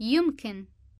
يمكن.